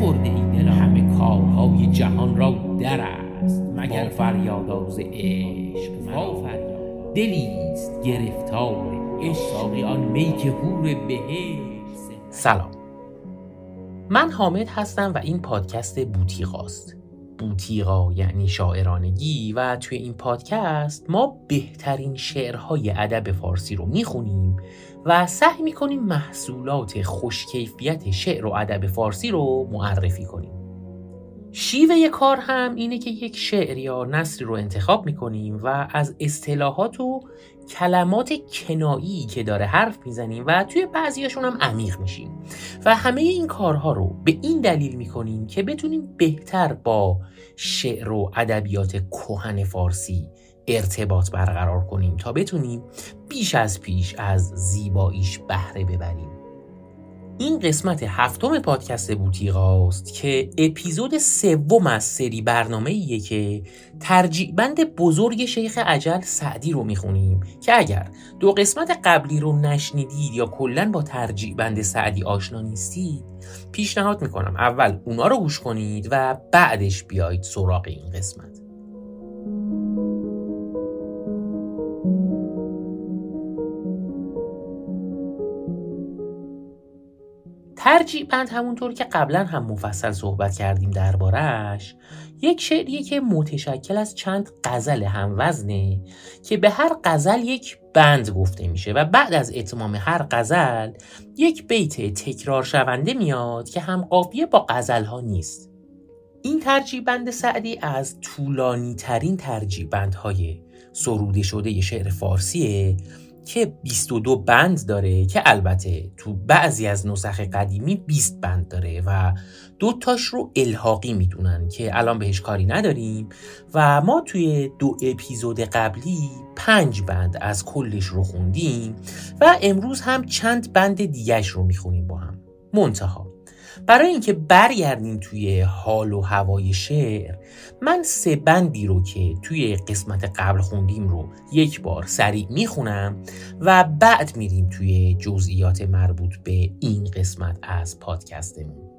خورده ای همه کارهای جهان را در است مگر فریاداز عشق فریاد دلیست گرفتار عشق آن می که هور بهشت سلام. من حامد هستم و این پادکست بوتیقاست بوتیقا یعنی شاعرانگی و توی این پادکست ما بهترین شعرهای ادب فارسی رو می‌خونیم و سعی می‌کنیم محصولات خوشکیفیت شعر و ادب فارسی رو معرفی کنیم. شیوه کار هم اینه که یک شعر یا نصری رو انتخاب می‌کنیم و از اصطلاحات و کلمات کنایی که داره حرف می‌زنیم و توی بعضیاشون هم عمیق میشیم. و همه این کارها رو به این دلیل می‌کنیم که بتونیم بهتر با شعر و ادبیات کهن فارسی ارتباط برقرار کنیم تا بتونیم بیش از پیش از زیباییش بهره ببریم. این قسمت هفتم پادکست بوتیقاست که اپیزود سوم از سری برنامه ایه که ترجیع بند بزرگ شیخ عجل سعدی رو می‌خونیم که اگر دو قسمت قبلی رو نشنیدید یا کلا با ترجیع بند سعدی آشنا نیستید پیشنهاد می‌کنم اول اونا رو گوش کنید و بعدش بیایید سراغ این قسمت. ترجیع بند همونطور که قبلا هم مفصل صحبت کردیم دربارهش یک شعریه که متشکل از چند غزل هموزنه که به هر غزل یک بند گفته میشه و بعد از اتمام هر غزل یک بیت تکرار شونده میاد که هم قافیه با غزل ها نیست. این ترجیع بند سعدی از طولانی ترین ترجیع بندهای سروده شده شعر فارسیه که 22 بند داره که البته تو بعضی از نسخ قدیمی 20 بند داره و دو تاش رو الحاقی می‌دونن که الان بهش کاری نداریم و ما توی دو اپیزود قبلی پنج بند از کلش رو خوندیم و امروز هم چند بند دیگهش رو می‌خونیم با هم. منتها. برای اینکه برگردیم توی حال و هوای شعر من سه بندی رو که توی قسمت قبل خوندیم رو یک بار سریع می‌خونم و بعد میریم توی جزئیات مربوط به این قسمت از پادکستمون.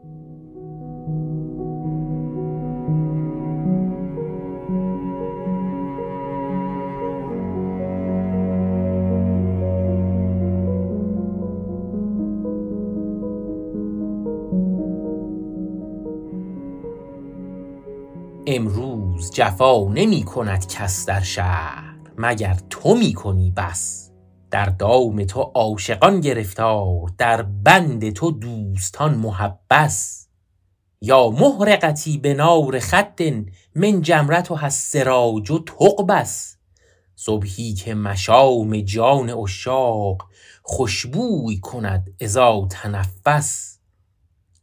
امروز جفا نمی کند کس در شهر مگر تو می کنی بس؟ در دام تو عاشقان گرفتار در بند تو دوستان محبس. یا محرقتی به نار خد من جمرت و حسراج و تقبس. صبحی که مشام جان اشاق خوشبوی کند ازا تنفس.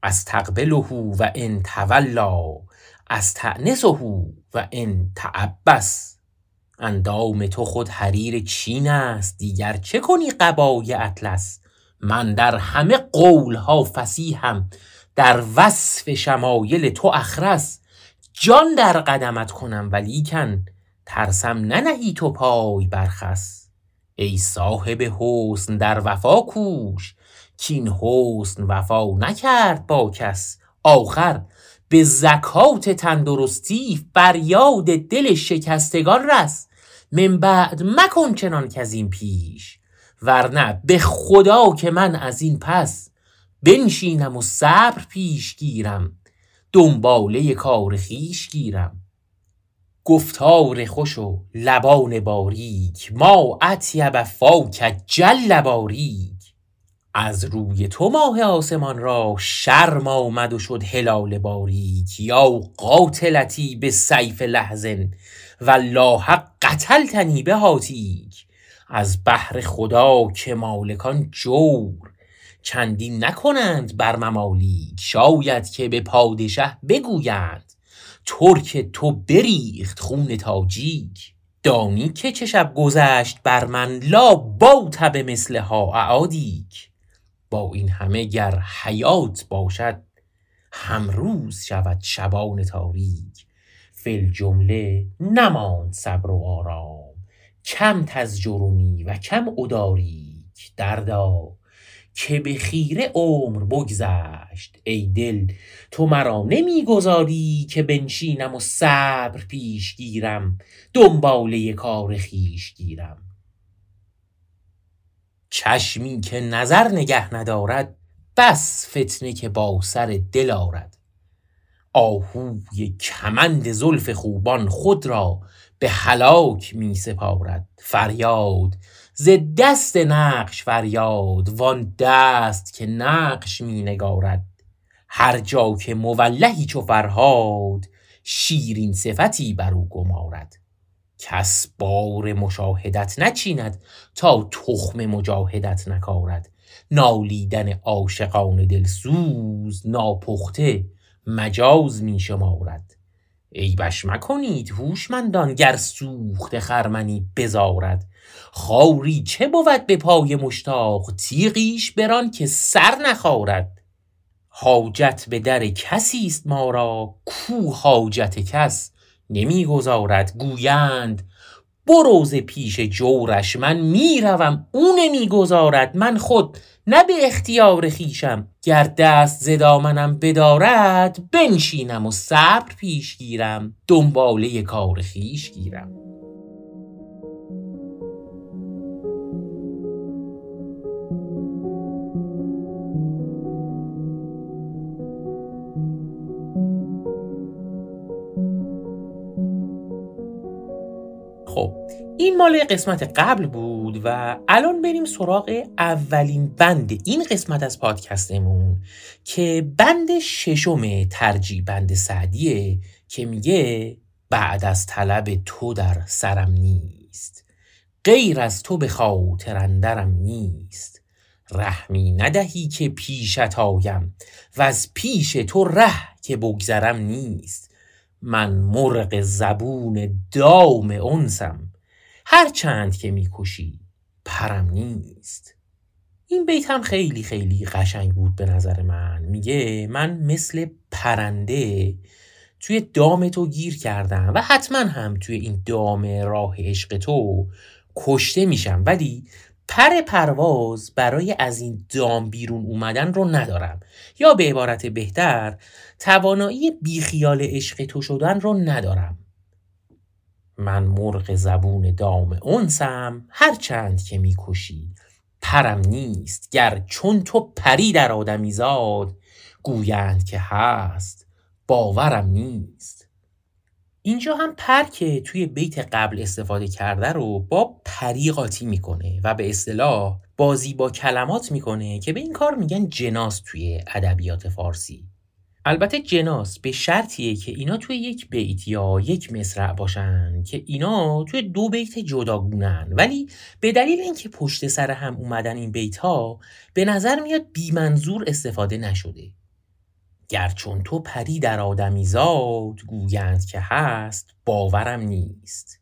از تقبله و ان تولا. از تعنسه و ان تعبس اندام تو خود حریر چین است دیگر چه کنی قبای اطلس؟ من در همه قولها فسیحم در وصف شمایل تو اخرس. جان در قدمت کنم ولیکن ترسم ننهی تو پای برخس. ای صاحب حسن در وفا کوش کین حسن وفا نکرد با کس. آخر به زکات تندرستی فریاد دل شکستگان رس. من بعد مکن چنان که از این پیش ورنه به خدا که من از این پس بنشینم و صبر پیش گیرم دنباله کار خیش گیرم. گفتار خوش و لبان باریک ما اطیب فاک جل باریک. از روی تو ماه آسمان را شرم آمد و شد هلال باریک یا قاتلتی به سیف لحظن و لاحق قتلتنی به هاتیک از بحر خدا که مالکان جور چندین نکنند بر ممالیک شاید که به پادشه بگویند ترک تو بریخت خون تاجیک. دانی که چه شب گذشت بر من لا با به مثلها اعادیک. با این همه گر حیات باشد همروز شود شبان تاریک. فل جمله نماند صبر و آرام کم تزجرونی و کم اداریک. دردا که به خیره عمر بگذشت ای دل تو مرا نمی‌گذاری که بنشینم و صبر پیش گیرم دنباله کار خویش گیرم. چشمی که نظر نگه ندارد بس فتنه که با سر دل آرد. آهوی کمند زلف خوبان خود را به هلاک می سپارد. فریاد ز دست نقش فریاد وان دست که نقش می نگارد. هر جا که مولهی چو فرهاد شیرین صفتی بر او گمارد. کس بار مشاهدت نچیند تا تخم مجاهدت نکارد. نالیدن عاشقان دلسوز ناپخته مجاز می شمارد عیبش مکنید هوشمندان گر سوخت خرمنی بزارد. خاری چه بود به پای مشتاق تیغیش بران که سر نخارد. حاجت به در کسی است ما را کو حاجت کس؟ نمی‌گذارد گویند برو ز پیش جورش من می‌روم او نمی‌گذارد من خود نه به اختیار خیشم گر دست ز دامنم بدارد بنشینم و صبر پیش گیرم دنباله کار خویش گیرم. این مال قسمت قبل بود و الان بریم سراغ اولین بند این قسمت از پادکستمون که بند ششم ترجیح بند سعدیه که میگه بعد از طلب تو در سرم نیست غیر از تو به خاطر اندرم نیست. رحمی ندهی که پیشت آیم و از پیش تو ره که بگذرم نیست. من مرغ زبون دام انسم هر چند که می‌کشی پرم نیست. این بیت هم خیلی خیلی قشنگ بود به نظر من. میگه من مثل پرنده توی دام تو گیر کردم و حتما هم توی این دام راه عشق تو کشته میشم. ولی پر پرواز برای از این دام بیرون اومدن رو ندارم. یا به عبارت بهتر توانایی بیخیال عشق تو شدن رو ندارم. من مرغ زبون دام انسم هر چند که می‌کشی. پرم نیست گر چون تو پری در آدمی زاد. گویند که هست باورم نیست. اینجا هم پر که توی بیت قبل استفاده کرده رو با پری قاطی می‌کنه و به اصطلاح بازی با کلمات می‌کنه که به این کار میگن جناس توی ادبیات فارسی. البته جناس به شرطیه که اینا توی یک بیت یا یک مصرع باشن که اینا توی دو بیت جداگونن. ولی به دلیل اینکه پشت سر هم اومدن این بیت ها به نظر میاد بی منظور استفاده نشده. گر چون تو پری در آدمی زاد گویند که هست باورم نیست.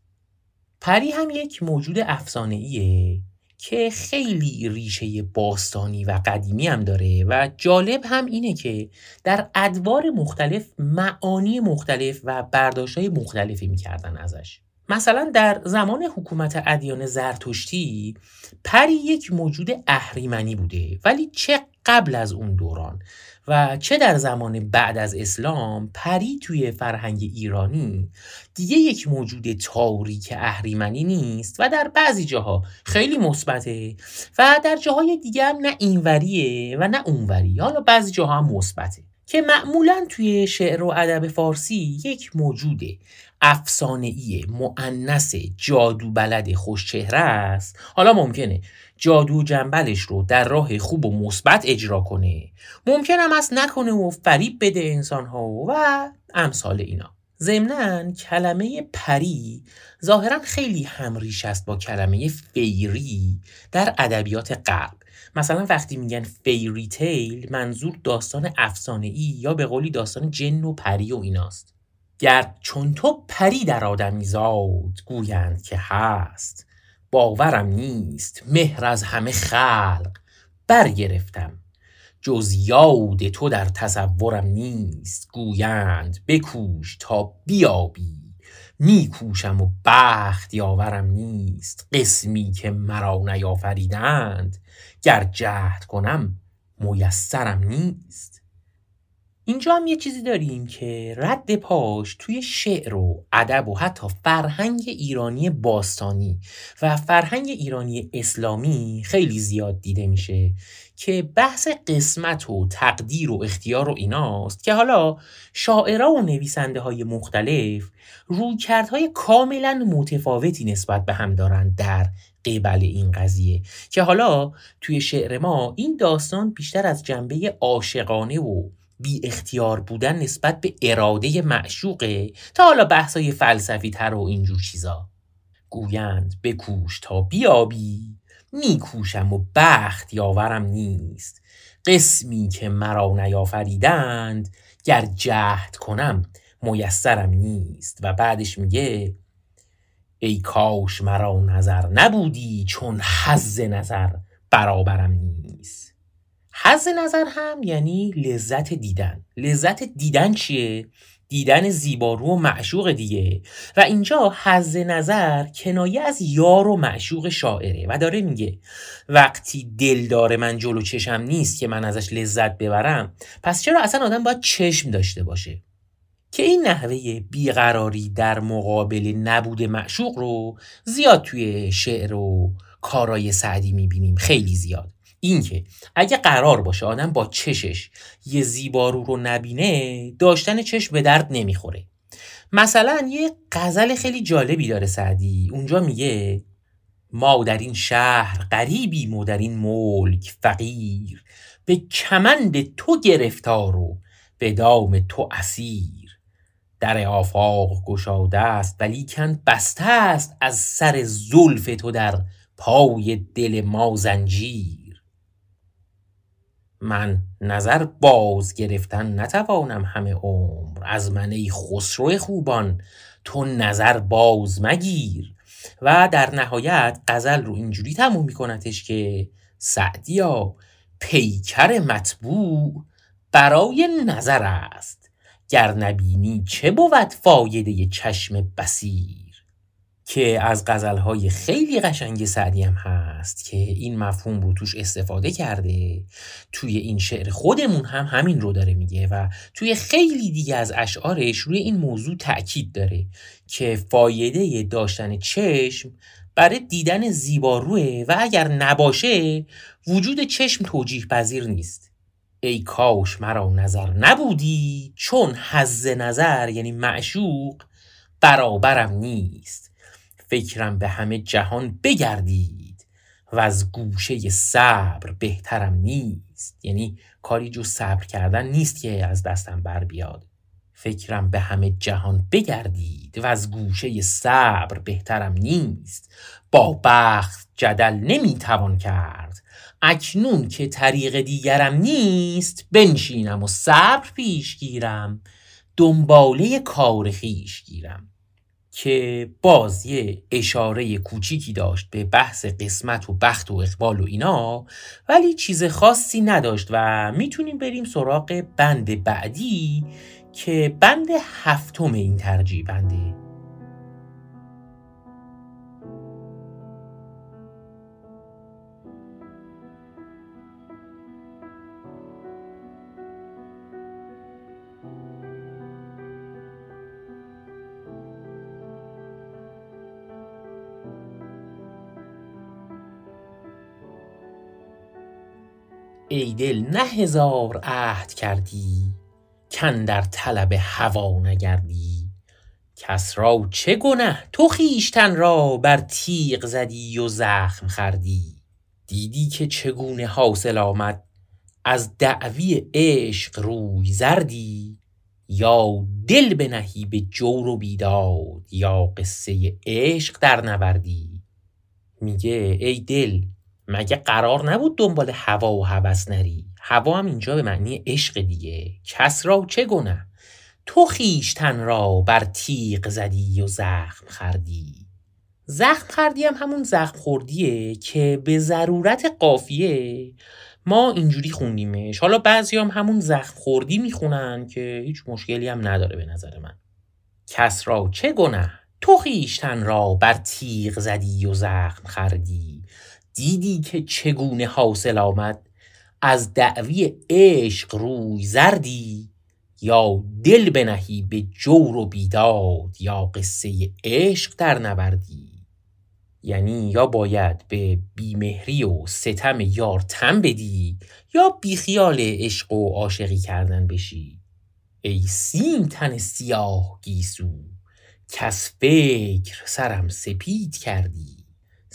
پری هم یک موجود افسانه ایه که خیلی ریشه باستانی و قدیمی هم داره و جالب هم اینه که در ادوار مختلف معانی مختلف و برداشتهای مختلفی می‌کردن ازش. مثلا در زمان حکومت ادیان زرتشتی پری یک موجود اهریمنی بوده ولی چه قبل از اون دوران و چه در زمان بعد از اسلام پری توی فرهنگ ایرانی دیگه یک موجود تاریک اهریمنی نیست و در بعضی جاها خیلی مثبته و در جاهای دیگه هم نه اینوریه و نه اونوری. حالا بعضی جاها هم مثبته که معمولا توی شعر و ادب فارسی یک موجود افسانه‌ای معنس جادو بلد خوشچهره است. حالا ممکنه جادو جنبلش رو در راه خوب و مثبت اجرا کنه. ممکن هم نکنه و فریب بده انسان ها و امثال اینا. ضمنا کلمه پری ظاهرا خیلی همریش است با کلمه فیری در ادبیات غرب. مثلا وقتی میگن فیری تیل منظور داستان افسانه ای یا به قولی داستان جن و پری و ایناست. گر چون تو پری در آدمی زاد گویند که هست. باورم نیست مهر از همه خلق برگرفتم. جز یاد تو در تصورم نیست گویند بکوش تا بیابی. میکوشم و بخت یاورم نیست قسمی که مرا نیافریدند. گر جهد کنم میسرم نیست. اینجا هم یه چیزی داریم که رد پاش توی شعر و ادب و حتی فرهنگ ایرانی باستانی و فرهنگ ایرانی اسلامی خیلی زیاد دیده میشه که بحث قسمت و تقدیر و اختیار و ایناست که حالا شاعرها و نویسنده های مختلف رویکردهای کاملا متفاوتی نسبت به هم دارند در قبل این قضیه که حالا توی شعر ما این داستان بیشتر از جنبه عاشقانه و بی اختیار بودن نسبت به اراده معشوقه. تا حالا بحثای فلسفی تر و اینجور چیزا. گویند بکوش تا بیابی. میکوشم و بخت یاورم نیست. قسمی که مرا نیافریدند گر جهد کنم میسرم نیست. و بعدش میگه ای کاش مرا نظر نبودی چون حز نظر برابرم نیست. حز نظر هم یعنی لذت دیدن. لذت دیدن چیه؟ دیدن زیبارو و معشوق دیگه. و اینجا حز نظر کنایه از یار و معشوق شاعره. و داره میگه وقتی دلدار من جلو چشم نیست که من ازش لذت ببرم پس چرا اصلا آدم باید چشم داشته باشه؟ که این نحوه بیقراری در مقابل نبود معشوق رو زیاد توی شعر و کارای سعدی می‌بینیم. خیلی زیاد. اینکه اگه قرار باشه آدم با چشش یه زیبارو رو نبینه داشتن چشم به درد نمی‌خوره. مثلا یه غزل خیلی جالبی داره سعدی. اونجا میگه ما در این شهر غریبیم و در این ملک فقیر. به کمند تو گرفتار و به دام تو اسیر. در آفاق گشاده است ولیکن بسته است از سر زلف تو در پای دل ما زنجیر. من نظر باز گرفتن نتوانم همه عمر. از من ای خسرو خوبان تو نظر باز مگیر. و در نهایت غزل رو اینجوری تموم میکنتش که سعدیا پیکر مطبوع برای نظر است. گر نبینی چه بود فایده چشم بسیر که از غزلهای خیلی قشنگ سعدی هم هست که این مفهوم رو توش استفاده کرده. توی این شعر خودمون هم همین رو داره میگه و توی خیلی دیگه از اشعارش روی این موضوع تأکید داره که فایده داشتن چشم برای دیدن زیباروه و اگر نباشه وجود چشم توجیه پذیر نیست. ای کاش مرا نظر نبودی چون حز نظر یعنی معشوق برابرم نیست. فکرم به همه جهان بگردید و از گوشه صبر بهترم نیست. یعنی کاری جو صبر کردن نیست که از دستم بر بیاد. فکرم به همه جهان بگردید و از گوشه صبر بهترم نیست. با بخت جدل نمی‌توان کرد. اکنون که طریق دیگرم نیست بنشینم و صبر پیش گیرم. دنباله کار خیش گیرم. که باز یه اشاره کوچیکی داشت به بحث قسمت و بخت و اقبال و اینا ولی چیز خاصی نداشت و می‌تونیم بریم سراغ بند بعدی که بند هفتم این ترجیح ای دل نه هزار عهد کردی کن در طلب هوا نگردی. کس را چه گنه تو خیشتن را بر تیغ زدی و زخم خردی دیدی که چگونه حاصل آمد؟ از دعوی عشق روی زردی؟ یا دل بنهی به جور و بیداد یا قصه عشق در نوردی؟ میگه ای دل مگه قرار نبود دنبال هوا و هوس نری؟ هوا هم اینجا به معنی عشق دیگه. کس را چه گنه؟ تو خیشتن را بر تیغ زدی و زخم خردی زخم خردی هم همون زخم خوردیه که به ضرورت قافیه. ما اینجوری خوندیمش. حالا بعضی هم همون زخم خوردی می‌خونن که هیچ مشکلی هم نداره به نظر من. کس را چه گنه؟ تو خیشتن را بر تیغ زدی و زخم خردی دیدی که چگونه حاصل آمد؟ از دعوی عشق روی زردی یا دل بنهی به جور و بیداد یا قصه عشق در نوردی؟ یعنی یا باید به بیمهری و ستم یار تن بدی یا بیخیال عشق و عاشقی کردن بشی؟ ای سیم تن سیاه گیسو کس فکر سرم سپید کردی.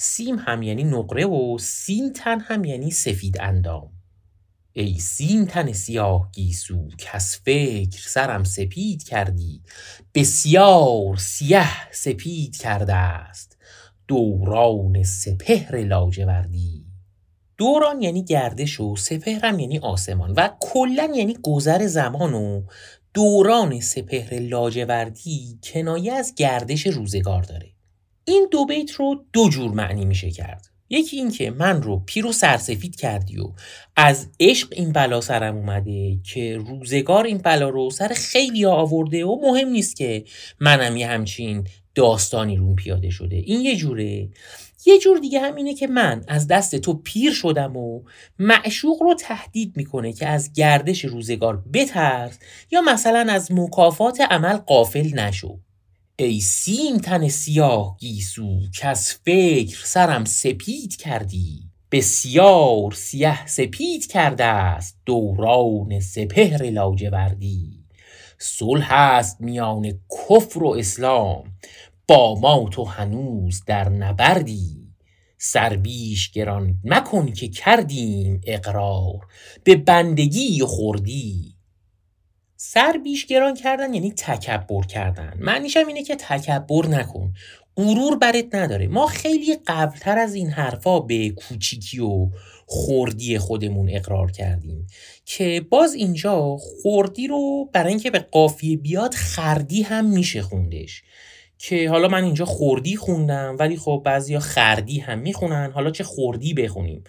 سیم هم یعنی نقره و سیم تن هم یعنی سفید اندام. ای سیم تن سیاه گیسو کس فکر سرم سپید کردی. بسیار سیه سپید کرده است. دوران سپهر لاجوردی. دوران یعنی گردش و سپهرم یعنی آسمان و کلا یعنی گذر زمان و دوران سپهر لاجوردی کنایه از گردش روزگار داره. این دو بیت رو دو جور معنی میشه کرد. یکی این که من رو پیر و سرسفید کردی و از عشق این بلا سرم اومده که روزگار این بلا رو سر خیلی آورده و مهم نیست که منم یه همچین داستانی رون پیاده شده. این یه جوره. یه جور دیگه هم اینه که من از دست تو پیر شدم و معشوق رو تهدید می‌کنه که از گردش روزگار بترس یا مثلا از مکافات عمل قافل نشو. ای سیم تن سیاه گیسو که از فکر سرم سپید کردی. بسیار سیه سپید کرده است دوران سپهر لاجوردی. صلح است میان کفر و اسلام با ما تو هنوز در نبردی. سر بیش گران مکن که کردیم اقرار به بندگی و خوردی. سر بیش گران کردن یعنی تکبر کردن. معنیش هم اینه که تکبر نکن. غرور برت نداره. ما خیلی قبلتر از این حرفا به کوچیکی و خوردی خودمون اقرار کردیم که باز اینجا خوردی رو برای اینکه به قافیه بیاد خردی هم میشه خوندش. که حالا من اینجا خوردی خوندم ولی خب بعضیا خردی هم می‌خونن. حالا چه خوردی بخونیم؟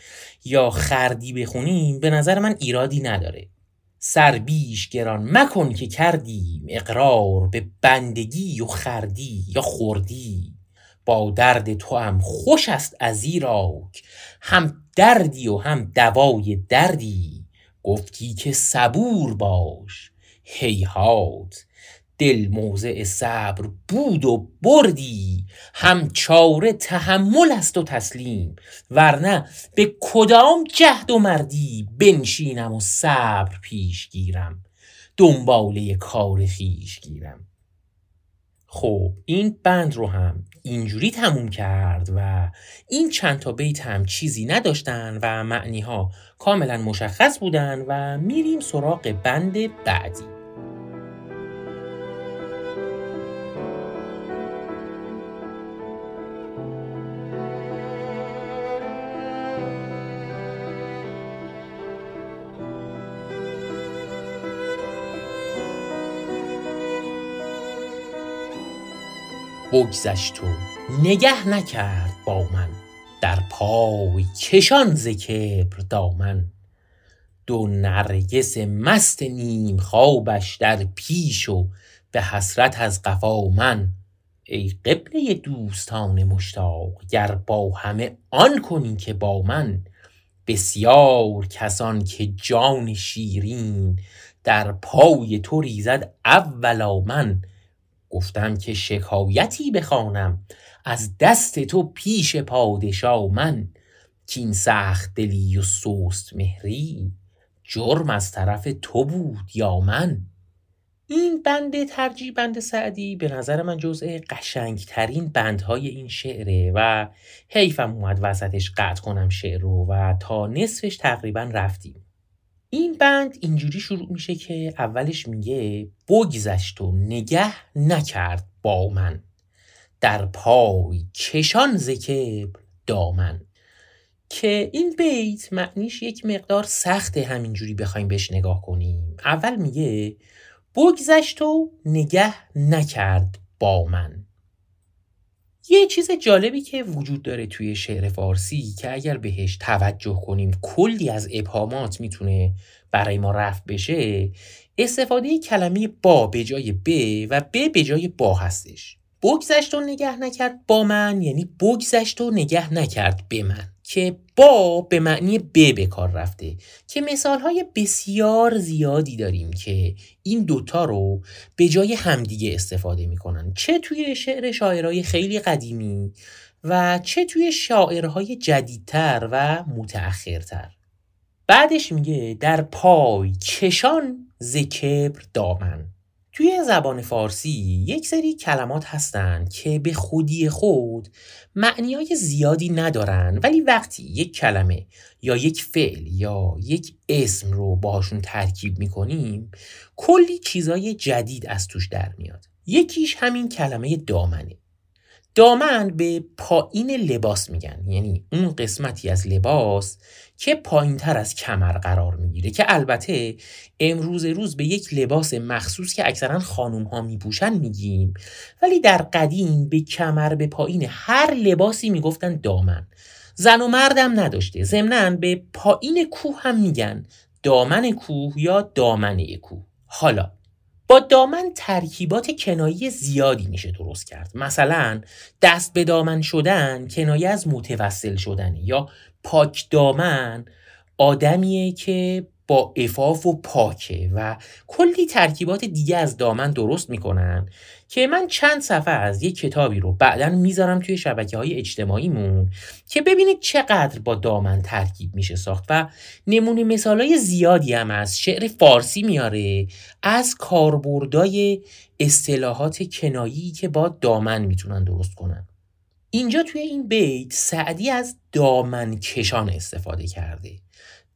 یا خردی بخونیم؟ به نظر من ایرادی نداره. سر بیش گران مکن که کردیم اقرار به بندگی و خردی یا خوردی. با درد تو هم خوش است از ایراک هم دردی و هم دوای دردی. گفتی که صبور باش هیهات دل موضع صبر بود و بردی. هم چاره تحمل است و تسلیم. ورنه به کدام جهد و مردی بنشینم و صبر پیش گیرم. دنباله کار خیش گیرم. خب این بند رو هم اینجوری تموم کرد و این چند تا بیت هم چیزی نداشتن و معنی ها کاملا مشخص بودن و میریم سراغ بند بعدی. بگذشت و نگه نکرد با من. در پای کشان ز کبر دامن. دو نرگس مست نیم خوابش در پیش و به حسرت از قفا من. ای قبله دوستان مشتاق گر با همه آن کنی که با من. بسیار کسان که جان شیرین در پای تو ریزد اولا من گفتم که شکایتی بخوانم. از دست تو پیش پادشا من. کین سخت دلی و سست مهری جرم از طرف تو بود یا من. این بند ترجیح بند سعدی به نظر من جزء قشنگترین بندهای این شعره و حیفم اومد وسطش قطع کنم شعر رو و تا نصفش تقریبا رفتیم. این بند اینجوری شروع میشه که اولش میگه بگذشت و نگه نکرد با من. در پای کشان زکبر دامن. که این بیت معنیش یک مقدار سخت همینجوری بخوایم بهش نگاه کنیم. اول میگه بگذشت و نگه نکرد با من. یه چیز جالبی که وجود داره توی شعر فارسی که اگر بهش توجه کنیم کلی از ابهامات می‌تونه برای ما رفت بشه استفاده کلمه با به جای ب و ب به جای با هستش. بگذشت و نگه نکرد با من یعنی بگذشت و نگه نکرد به من. که با به معنی ب به کار رفته. که مثال های بسیار زیادی داریم که این دوتا رو به جای همدیگه استفاده می‌کنن. چه توی شعر شاعرهای خیلی قدیمی و چه توی شاعرهای جدیدتر و متأخرتر. بعدش میگه در پای کشان زکبر دامن. توی زبان فارسی یک سری کلمات هستند که به خودی خود معنی زیادی ندارن ولی وقتی یک کلمه یا یک فعل یا یک اسم رو باشون ترکیب می‌کنیم کلی چیزای جدید از توش در میاد. یکیش همین کلمه دامنه. دامن به پایین لباس میگن. یعنی اون قسمتی از لباس که پایین تر از کمر قرار می‌گیره. که البته امروز روز به یک لباس مخصوص که اکثرا خانوم ها میپوشن میگیم. ولی در قدیم به کمر به پایین هر لباسی می‌گفتن دامن. زن و مردم نداشته. ضمنا به پایین کوه هم میگن دامن کوه یا دامنه کوه. حالا دامن ترکیبات کنایی زیادی میشه درست کرد. مثلا دست به دامن شدن کنایه از متوسل شدنه یا پاک دامن آدمیه که با افاف و پاکه و کلی ترکیبات دیگه از دامن درست می‌کنن که من چند صفحه از یک کتابی رو بعدا می‌ذارم توی شبکه های اجتماعیمون که ببینید چقدر با دامن ترکیب میشه ساخت و نمونه مثال های زیادی هم از شعر فارسی میاره از کاربردای اصطلاحات کنایی که با دامن می‌تونن درست کنن. اینجا توی این بیت سعدی از دامن کشان استفاده کرده.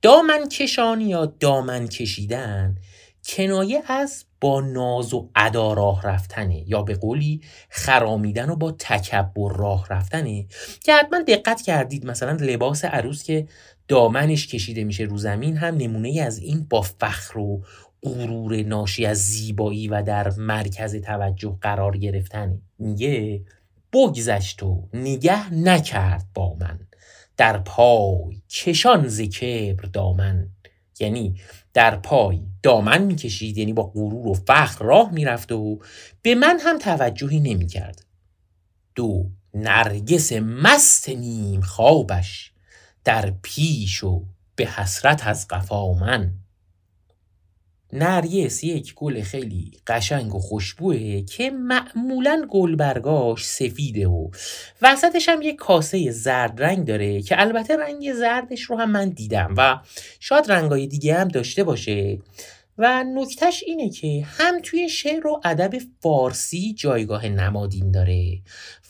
دامن کشان یا دامن کشیدن کنایه از با ناز و ادا راه رفتنه یا به قولی خرامیدن و با تکبر راه رفتنه که حتما دقت کردید. مثلا لباس عروس که دامنش کشیده میشه رو زمین هم نمونه از این با فخر و غرور ناشی از زیبایی و در مرکز توجه قرار گرفتنه. میگه بگذشت و نگه نکرد با من. در پای کشان ز کبر دامن. یعنی در پای دامن می‌کشید یعنی با غرور و فخر راه می‌رفت و به من هم توجهی نمی‌کرد. دو نرگس مست نیم خوابش در پیش و به حسرت از قفا من. نرگس یک گل خیلی قشنگ و خوشبوه که معمولا گلبرگاش سفیده و وسطش هم یک کاسه زرد رنگ داره که البته رنگ زردش رو هم من دیدم و شاید رنگای دیگه هم داشته باشه. و نکتش اینه که هم توی شعر و ادب فارسی جایگاه نمادین داره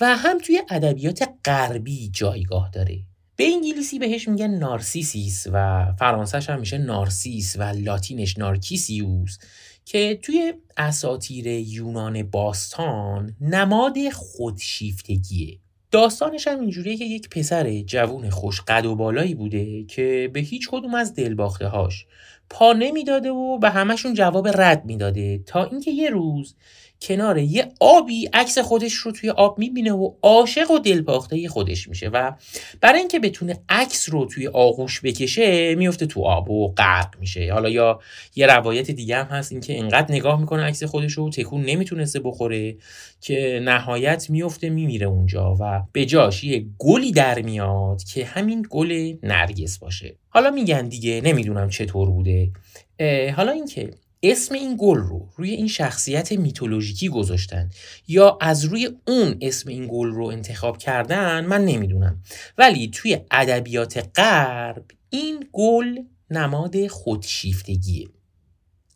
و هم توی ادبیات غربی جایگاه داره. به انگلیسی بهش میگن نارسیسیس و فرانسهش هم میشه نارسیس و لاتینش نارکیسیوس که توی اساتیر یونان باستان نماد خودشیفتگیه. داستانش هم اینجوریه که یک پسر جوون خوش قد و بالایی بوده که به هیچ کدوم از دلباخته هاش پا نمی‌داده و به همشون جواب رد می‌داده تا اینکه یه روز کنار یه آبی عکس خودش رو توی آب می‌بینه و عاشق و دلپاخته خودش میشه و برای اینکه بتونه عکس رو توی آغوش بکشه میفته تو آب و غرق میشه. حالا یا یه روایت دیگه هم هست اینکه انقدر نگاه می‌کنه عکس خودش رو تکون نمی‌تونسته بخوره که نهایت میفته میمیره اونجا و به جاش یه گلی در میاد که همین گل نرگس باشه. حالا میگن دیگه نمی‌دونم چطور بوده. حالا اینکه اسم این گل رو روی این شخصیت میتولوژیکی گذاشتن یا از روی اون اسم این گل رو انتخاب کردن من نمی‌دونم. ولی توی ادبیات غرب این گل نماد خودشیفتگیه.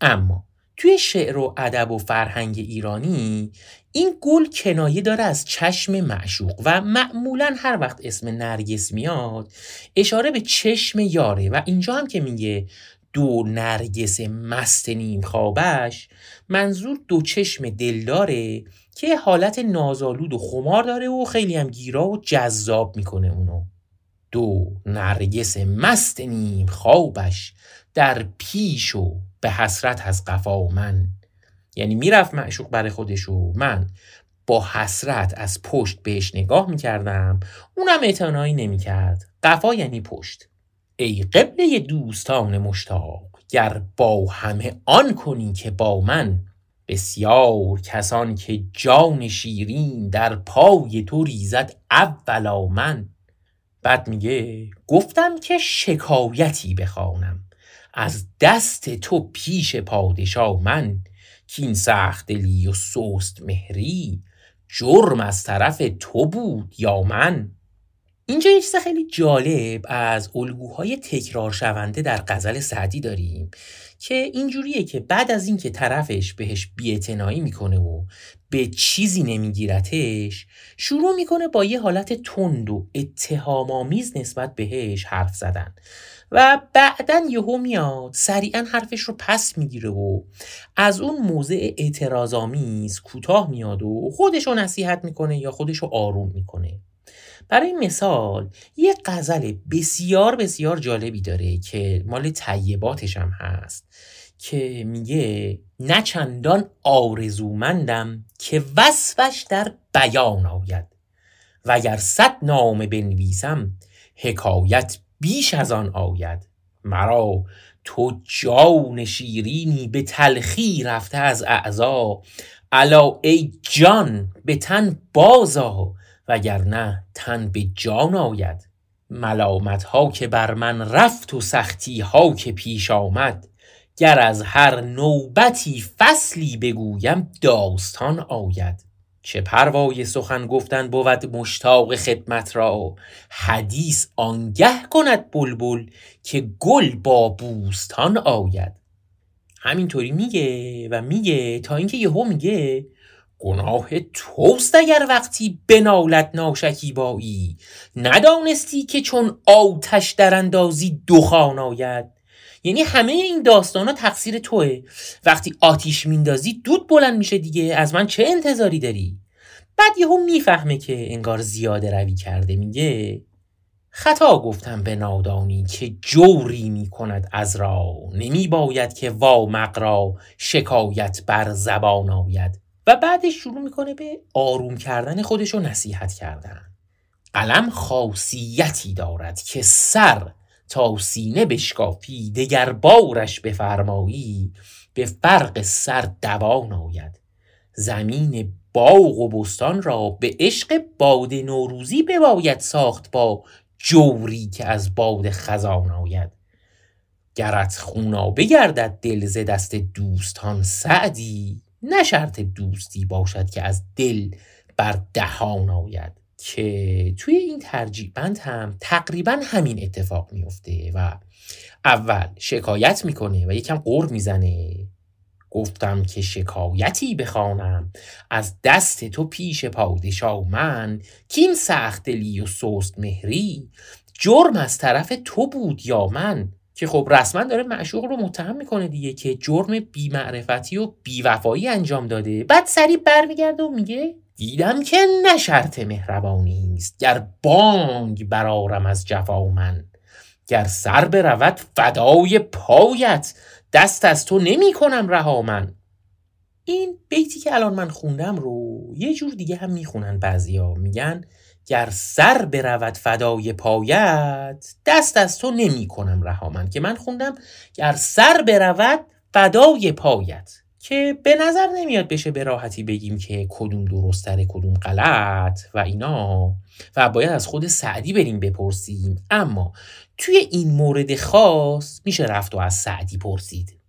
اما توی شعر و ادب و فرهنگ ایرانی این گل کنایه داره از چشم معشوق و معمولا هر وقت اسم نرگس میاد اشاره به چشم یاره و اینجا هم که میگه دو نرگس مست نیم خوابش منظور دو چشم دلداره که حالت نازالود و خمار داره و خیلی هم گیرا و جذاب می‌کنه اونو. دو نرگس مست نیم خوابش در پیش و به حسرت از قفا من. یعنی می‌رفت معشوق برای خودش و من با حسرت از پشت بهش نگاه می‌کردم. اونم اعتنایی نمی‌کرد. قفا یعنی پشت. ای قبله دوستان مشتاق گر با همه آن کنی که با من. بسیار کسان که جان شیرین در پای تو ریزد اولا من. بعد میگه گفتم که شکایتی بخوانم. از دست تو پیش پادشاه من. که این سخت دلی و سست مهری جرم از طرف تو بود یا من. اینجا یه چیز خیلی جالب از الگوهای تکرار شونده در غزل سعدی داریم که اینجوریه که بعد از اینکه طرفش بهش بیاعتنایی می‌کنه و به چیزی نمیگیرتش شروع می‌کنه با یه حالت تند و اتهامآمیز نسبت بهش حرف زدن و بعدا یهو میاد سریعا حرفش رو پس می‌گیره و از اون موضع اعتراضآمیز کوتاه میاد و خودش رو نصیحت می‌کنه یا خودش رو آروم می‌کنه. برای مثال یه غزل بسیار بسیار جالبی داره که مال طیباتش هم هست که میگه نه چندان آرزومندم که وصفش در بیان آید و اگر صد نامه بنویسم حکایت بیش از آن آید. مرا تو جان شیرینی به تلخی رفته از اعضا الا ای جان به تن بازا وگرنه تن به جان آید. ملامت ها که بر من رفت و سختی ها که پیش آمد گر از هر نوبتی فصلی بگویم داستان آید. چه پروای سخن گفتن بود مشتاق خدمت را؟ حدیث آنگه کند بلبل که گل با بوستان آید. همینطوری میگه و میگه تا اینکه یهو میگه گناه توست اگر وقتی بنالت ناشکیبایی ندانستی که چون آتش در اندازی دخان آید. یعنی همه این داستان ها تقصیر توه. وقتی آتیش میندازی دود بلند میشه دیگه. از من چه انتظاری داری؟ بعد یهو می‌فهمه که انگار زیاده روی کرده. میگه خطا گفتم به نادانی که جوری می کند از را. نمی که وا مقرا شکایت بر زبان آید. و بعدش شروع می‌کنه به آروم کردن خودش و نصیحت کردن. قلم خاصیتی دارد که سر تا سینه بشکافی دگر بارش بفرمایی به فرق سر دوان آید. زمین باغ و بستان را به عشق باد نوروزی بباید ساخت با جوری که از باد خزان آید. گرت خونا بگردد دل ز دست دوستان سعدی نه شرط دوستی باشد که از دل بر دهان آید که توی این ترجیبند هم تقریبا همین اتفاق میفته و اول شکایت می‌کنه و یکم قر می‌زنه. گفتم که شکایتی بخوانم از دست تو پیش پادشاه من این سخت دلی و سست مهری جرم از طرف تو بود یا من. که خب رسما داره معشوق رو متهم می‌کنه دیگه که جرم بیمعرفتی و بیوفایی انجام داده. بعد سریع برمیگرده و میگه دیدم که نه شرط مهربانی است گر بانگ برارم از جفا من. گر سر برود فدای پایت. دست از تو نمی کنم رها من. این بیتی که الان من خوندم رو یه جور دیگه هم می‌خونن بعضیا. میگن گر سر برود فدای پایت دست از تو نمی کنم رها من که من خوندم گر سر برود فدای پایت. که به نظر نمیاد بشه به راحتی بگیم که کدوم درستره کدوم غلط و اینا. و باید از خود سعدی بریم بپرسیم. اما توی این مورد خاص میشه رفت و از سعدی پرسید.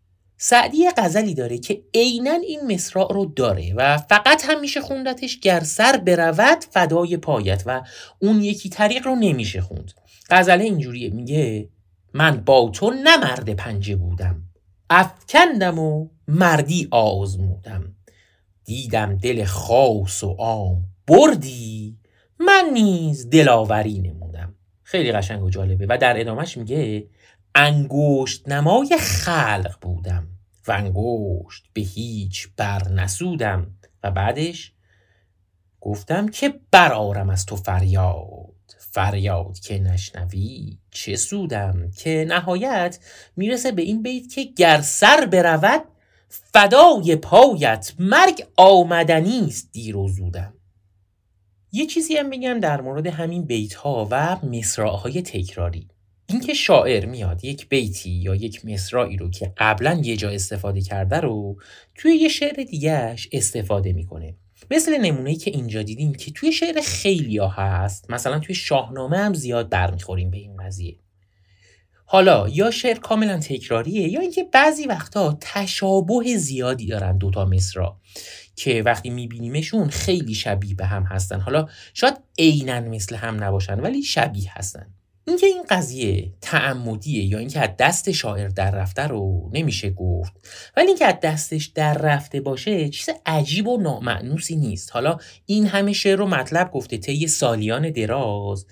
سعدی غزلی داره که عینا این مصرع رو داره و فقط هم میشه خوندتش گر سر برود فدای پایت و اون یکی طریق رو نمیشه خوند. غزله اینجوریه میگه من با تو نه پنجه بودم. افکندم و مردی آزمودم. دیدم دل خاص و عام بردی من نیز دلاوری نمودم. خیلی قشنگ و جالبه. و در ادامهش میگه انگشت نمای خلق بودم. و انگشت به هیچ بر نسودم. و بعدش گفتم که برارم از تو فریاد. فریاد که نشنوی چه سودم؟ که نهایت می‌رسه به این بیت که گر سر برود فدای پایت مرگ آمدنی است دیر و زودم. یه چیزی هم بگم در مورد همین بیت ها و مصرع های تکراری. اینکه شاعر میاد یک بیتی یا یک مصرعی رو که قبلا یه جا استفاده کرده رو توی یه شعر دیگهش استفاده می‌کنه. مثل نمونه‌ای که اینجا دیدیم که توی شعر خیلی ها هست. مثلا توی شاهنامه هم زیاد برمیخوریم به این قضیه. حالا یا شعر کاملا تکراریه یا اینکه بعضی وقتا تشابه زیادی دارن دوتا مصرا که وقتی میبینیمشون خیلی شبیه به هم هستن. حالا شاید عینا مثل هم نباشن ولی شبیه هستن. اینکه این قضیه تعمدیه یا اینکه از دست شاعر در رفته رو نمیشه گفت. ولی اینکه از دستش در رفته باشه چیز عجیب و نامعنوسی نیست. حالا این همه شعر رو مطلب گفته طی سالیان دراز.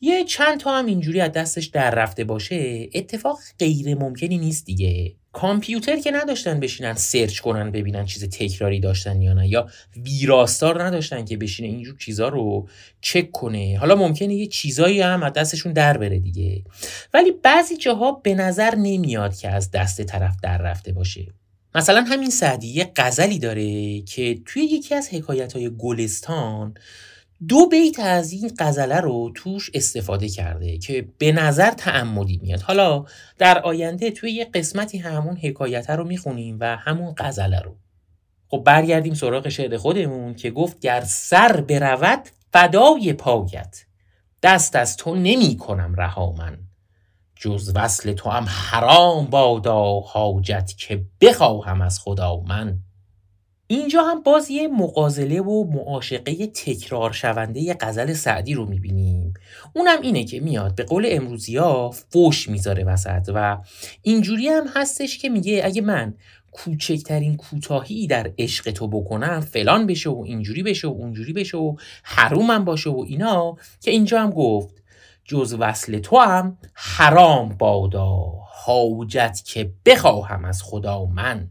یه چند تا هم اینجوری از دستش در رفته باشه اتفاق غیر ممکنی نیست دیگه. کامپیوتر که نداشتن بشینن سرچ کنن ببینن چیز تکراری داشتن یا نه یا ویراستار نداشتن که بشینه اینجور چیزا رو چک کنه. حالا ممکنه یه چیزایی هم از دستشون در بره دیگه. ولی بعضی جاها به نظر نمیاد که از دست طرف در رفته باشه. مثلا همین سعدی یه غزلی داره که توی یکی از حکایت های گلستان دو بیت از این غزله رو توش استفاده کرده که به نظر تعمدی میاد. حالا در آینده توی یه قسمتی همون حکایت رو می‌خونیم و همون غزله رو. خب برگردیم سراغ شعر خودمون که گفت گر سر برود فدای پایت دست از تو نمی کنم رها من جز وصل تو هم حرام بادا حاجت که بخواهم از خدا من. اینجا هم باز یه مقازله و معاشقه تکرار شونده غزل سعدی رو می‌بینیم. اونم اینه که میاد به قول امروزی ها فوش می‌ذاره وسط و اینجوری هم هستش که میگه اگه من کوچکترین کوتاهی در عشق تو بکنم فلان بشه و اینجوری بشه و اونجوری بشه و حرومم باشه و اینا که اینجا هم گفت جز وصل تو هم حرام بادا حاجت که بخواهم از خدا من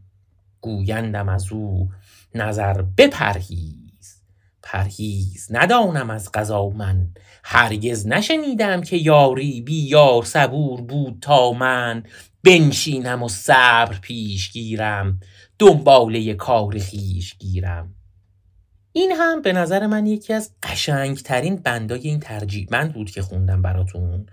گویندم از او نظر بپرهیز. پرهیز ندانم از قضا من. هرگز نشنیدم که یاری بی یار صبور بود تا من. بنشینم و صبر پیش گیرم. دنباله کار خیش گیرم. این هم به نظر من یکی از قشنگترین بندای این ترجیح بند بود که خوندم براتون.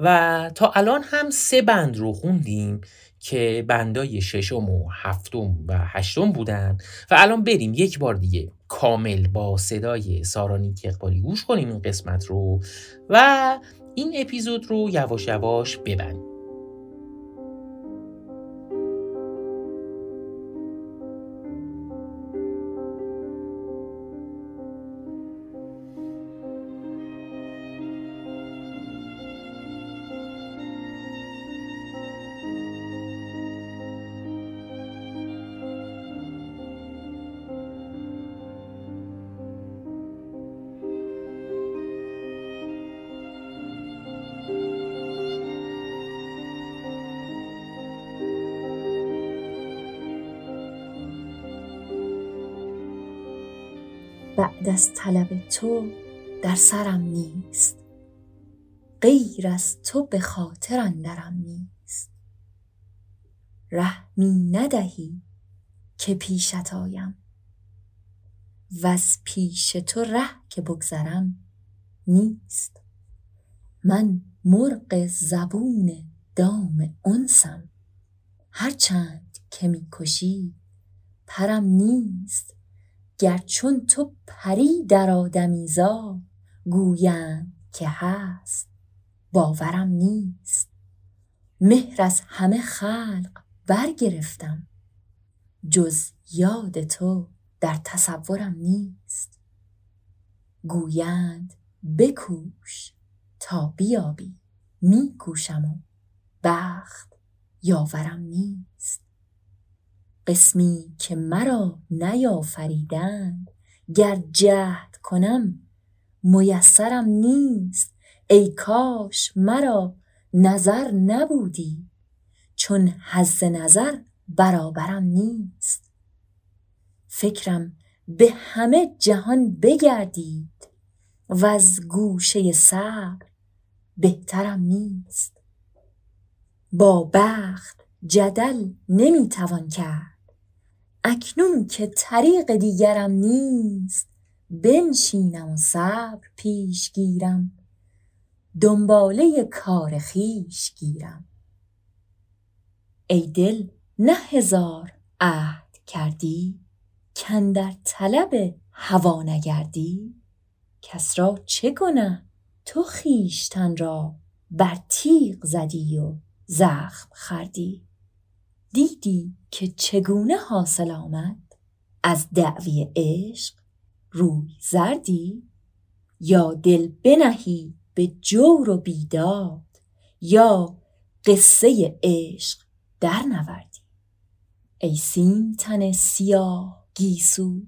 و تا الان هم سه بند رو خوندیم که بندای ششم و هفتم و هشتم بودن و الان بریم یک بار دیگه کامل با صدای سارانیک اقبالی گوش کنیم این قسمت رو و این اپیزود رو یواش یواش ببندیم. بعد از طلب تو در سرم نیست. غیر از تو به خاطر اندرم نیست. ره می ندهی که پیشت آیم. از پیش تو ره که بگذرم نیست. من مرغ زبون دام انسم. هرچند که می‌کشی پرم نیست. گر چون تو پری در آدمیزا گویند که هست باورم نیست. مهر از همه خلق برگرفتم جز یاد تو در تصورم نیست. گویند بکوش تا بیابی میکوشم و بخت یاورم نیست. قسمی که مرا نیافریدند. گر جهد کنم میسرم نیست. ای کاش مرا نظر نبودی. چون حظ نظر برابرم نیست. فکرم به همه جهان بگردید. و از گوشه صبر بهترم نیست. با بخت جدل نمی‌توان کرد. اکنون که طریق دیگرم نیست بنشینم و صبر پیش گیرم. دنباله کار خیش گیرم. ای دل نه هزار عهد کردی در طلب هوا نگردی. کس را چه گنه؟ تو خیشتن را بر تیغ زدی و زخم خردی دیدی که چگونه حاصل آمد؟ از دعوی عشق روی زردی یا دل بنهی به جور و بیداد یا قصه عشق در نوردی؟ ای سیم تن سیاه گیسو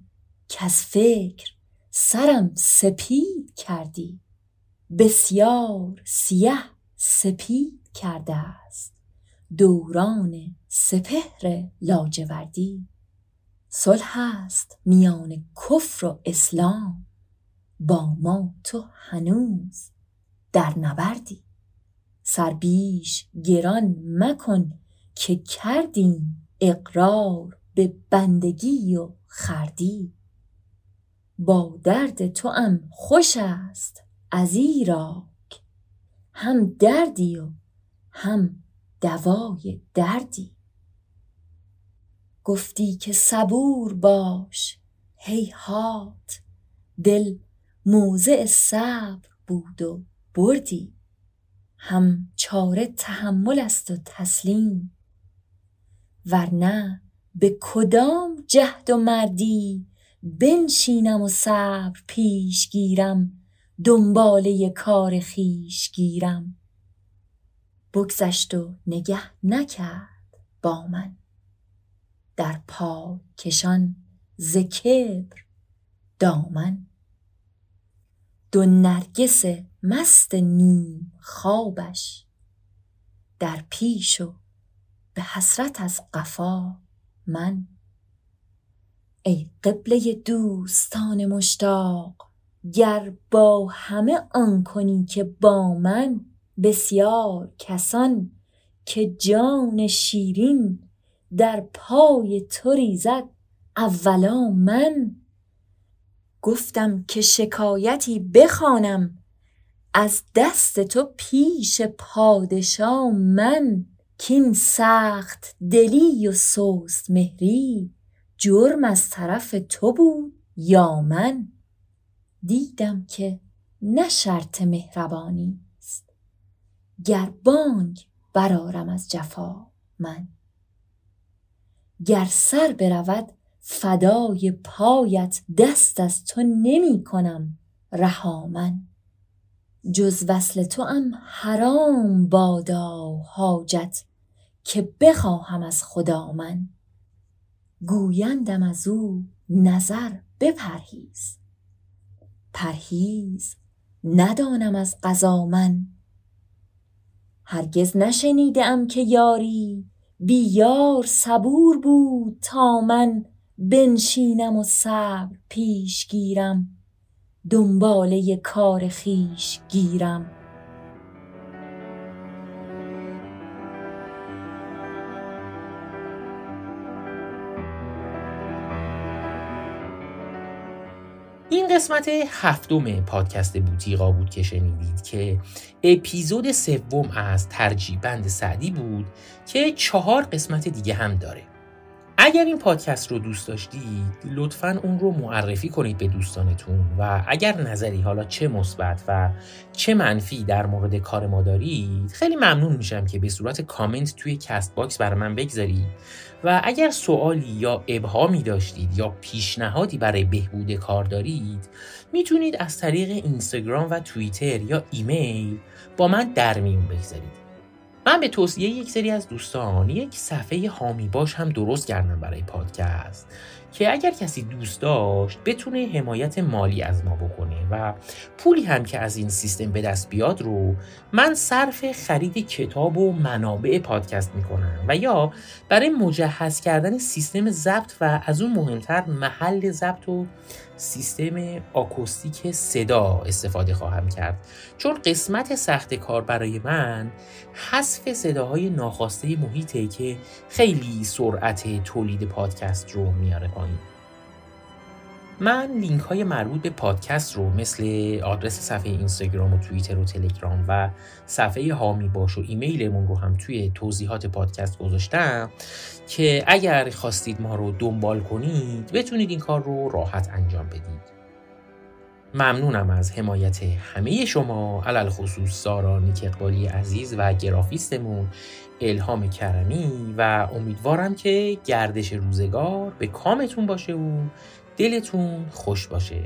از فکر سرم سپید کردی. بسیار سیه سپید کرده است. دوران سپهر لاجوردی. صلح است میان کفر و اسلام با ما تو هنوز در نبردی. سر بیش گران مکن که کردیم اقرار به بندگی و خردی. با درد تو هم خوش است ازیرا هم دردی و هم دوای دردی. گفتی که صبور باش هیهات دل موضع صبر بود و بردی. هم چاره تحمل است و تسلیم. ورنه به کدام جهد و مردی بنشینم و صبر پیش گیرم دنباله کار خیش گیرم. بگذشت و نگه نکرد با من. در پا کشان ز دامن. دو نرگس مست نیم خوابش در پیش و به حسرت از قفا من. ای قبله دوستان مشتاق گر با همه آن کنی که با من بسیار کسان که جان شیرین در پای تو ریزد. اولا من. گفتم که شکایتی بخوانم. از دست تو پیش پادشا من. کین سخت دلی و سست مهری. جرم از طرف تو بود یا من. دیدم که نه شرط مهربانی است. گر بانگ برارم از جفا من. گر سر برود فدای پایت دست از تو نمی کنم رها من. جز وصل تو هم حرام بادا حاجت که بخواهم از خدا من. گویندم از او نظر بپرهیز. پرهیز ندانم از قضا من. هرگز نشنیده که یاری بی یار صبور بود تا من بنشینم و صبر پیش گیرم. دنباله کار خیش گیرم. قسمت هفتم پادکست بوتیقا بود که شنیدید که اپیزود سوم از ترجیبند سعدی بود که چهار قسمت دیگه هم داره. اگر این پادکست رو دوست داشتید لطفا اون رو معرفی کنید به دوستانتون و اگر نظری حالا چه مثبت و چه منفی در مورد کار ما دارید خیلی ممنون میشم که به صورت کامنت توی CastBox برای من بگذارید. و اگر سوالی یا ابهامی داشتید یا پیشنهادی برای بهبود کار دارید می‌تونید از طریق اینستاگرام و توییتر یا ایمیل با من در میون بگذارید. من به توصیه یک سری از دوستان یک صفحه هامی باش هم درست کردم برای پادکست. که اگر کسی دوست داشت بتونه حمایت مالی از ما بکنه و پولی هم که از این سیستم به دست بیاد رو من صرف خرید کتاب و منابع پادکست می‌کنم و یا برای مجهز کردن سیستم ضبط و از اون مهمتر محل ضبط و سیستم آکوستیک صدا استفاده خواهم کرد. چون قسمت سخت کار برای من حذف صداهای ناخواسته محیطه که خیلی سرعت تولید پادکست رو میاره پایین. من لینک های مربوط به پادکست رو مثل آدرس صفحه اینستاگرام و توییتر و تلگرام و صفحه هامی باش و ایمیلمون رو هم توی توضیحات پادکست گذاشتم که اگر خواستید ما رو دنبال کنید بتونید این کار رو راحت انجام بدید. ممنونم از حمایت همه شما علل خصوص سارا نیک اقبالی عزیز و گرافیستمون الهام کرمی و امیدوارم که گردش روزگار به کامتون باشه و دلتون خوش باشه.